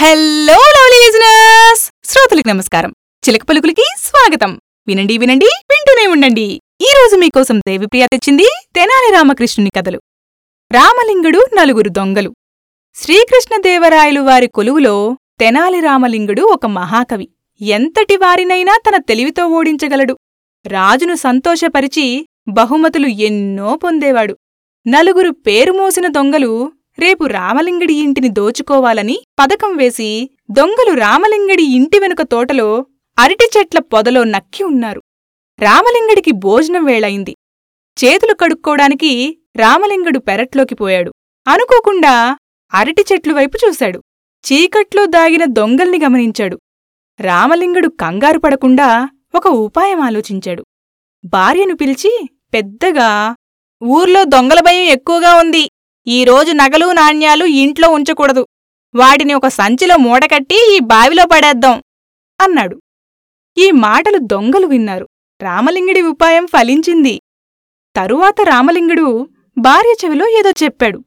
Hello lovely listeners శ్రోతలకు నమస్కారం. చిలక పలుకులకి స్వాగతం. వినండి వినండి వింటూనే ఉండండి. ఈ రోజు మీకోసం దేవిప్రియ తెచ్చింది తెనాలి రామకృష్ణుని కథలు. రామలింగుడు నలుగురు దొంగలు. శ్రీకృష్ణదేవరాయలు వారి కొలువులో తెనాలి రామలింగుడు ఒక మహాకవి. ఎంతటి వారినైనా తన తెలివితో ఓడించగలడు. రాజును సంతోషపరిచి బహుమతులు ఎన్నో పొందేవాడు. నలుగురు పేరుమోసిన దొంగలు రేపు రామలింగుడి ఇంటిని దోచుకోవాలని పథకం వేసి దొంగలు రామలింగడి ఇంటి వెనుక తోటలో అరటి చెట్ల పొదలో నక్కి ఉన్నారు. రామలింగడికి భోజనం వేళయింది. చేతులు కడుక్కోడానికి రామలింగడు పెరట్లోకి పోయాడు. అనుకోకుండా అరటి చెట్లు వైపు చూశాడు. చీకట్లో దాగిన దొంగల్ని గమనించాడు. రామలింగడు కంగారు పడకుండా ఒక ఉపాయం ఆలోచించాడు. భార్యను పిలిచి పెద్దగా ఊర్లో దొంగల భయం ఎక్కువగా ఉంది. ఈరోజు నగలు నాణ్యాలు ఇంట్లో ఉంచకూడదు. వాటిని ఒక సంచిలో మూటకట్టి ఈ బావిలో పడేద్దాం అన్నాడు. ఈ మాటలు దొంగలు విన్నారు. రామలింగుడి ఉపాయం ఫలించింది. తరువాత రామలింగుడు భార్య చెవిలో ఏదో చెప్పాడు.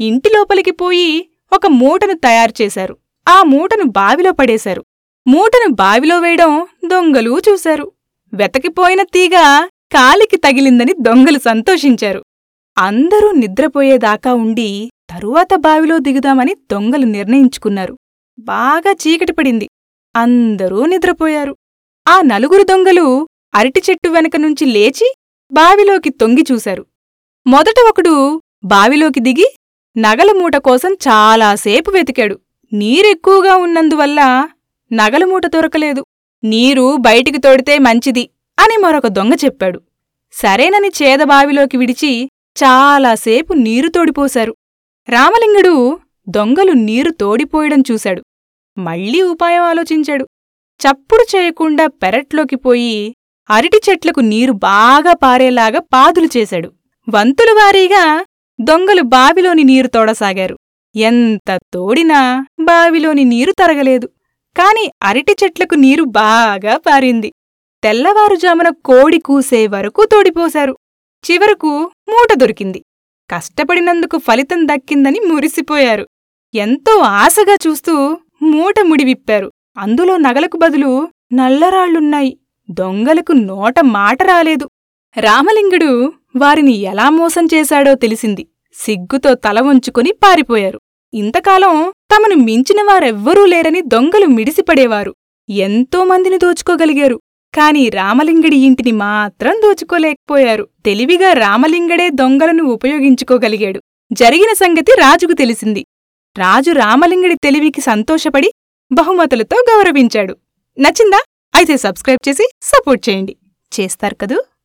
ఇంటి లోపలికి పోయి ఒక మూటను తయారుచేశారు ఆ మూటను బావిలో పడేశారు. మూటను బావిలో వేయడం దొంగలు చూశారు. వెతకిపోయిన తీగ కాలికి తగిలిందని దొంగలు సంతోషించారు. అందరూ నిద్రపోయేదాకా ఉండి తరువాత బావిలో దిగుదామని దొంగలు నిర్ణయించుకున్నారు. బాగా చీకటి పడింది. అందరూ నిద్రపోయారు. ఆ నలుగురు దొంగలు అరటి చెట్టు వెనక నుంచి లేచి బావిలోకి తొంగి చూశారు. మొదట ఒకడు బావిలోకి దిగి నగల మూట కోసం చాలాసేపు వెతికాడు. నీరెక్కువగా ఉన్నందువల్ల నగల మూట దొరకలేదు. నీరు బయటికి తోడితే మంచిది అని మరొక దొంగ చెప్పాడు. సరేనని చేదబావిలోకి విడిచి చాలాసేపు నీరు తోడిపోశారు. రామలింగుడు దొంగలు నీరు తోడిపోయడం చూశాడు. మళ్ళీ ఉపాయం ఆలోచించాడు. చప్పుడు చేయకుండా పెరట్లోకి పోయి అరటి చెట్లకు నీరు బాగా పారేలాగా పాదులు చేశాడు. వంతుల వారీగా దొంగలు బావిలోని నీరు తోడసాగారు. ఎంత తోడినా బావిలోని నీరు తరగలేదు. కాని అరటి చెట్లకు నీరు బాగా పారింది. తెల్లవారుజామున కోడి కూసే వరకు తోడిపోశారు. చివరకు మూట దొరికింది. కష్టపడినందుకు ఫలితం దక్కిందని మురిసిపోయారు. ఎంతో ఆశగా చూస్తూ మూట ముడివిప్పారు. అందులో నగలకు బదులు నల్లరాళ్ళున్నాయి దొంగలకు నోట మాట రాలేదు. రామలింగుడు వారిని ఎలా మోసం చేశాడో తెలిసింది. సిగ్గుతో తల వంచుకుని పారిపోయారు. ఇంతకాలం తమను మించిన వారెవ్వరూ లేరని దొంగలు మిడిసిపడేవారు. ఎంతో మందిని దోచుకోగలిగారు. కాని రామలింగడి ఇంటిని మాత్రం దోచుకోలేకపోయారు. తెలివిగా రామలింగడే దొంగలను ఉపయోగించుకోగలిగాడు. జరిగిన సంగతి రాజుకు తెలిసింది. రాజు రామలింగడి తెలివికి సంతోషపడి బహుమతులతో గౌరవించాడు. నచ్చిందా? అయితే సబ్స్క్రైబ్ చేసి సపోర్ట్ చేయండి. చేస్తారు కదూ?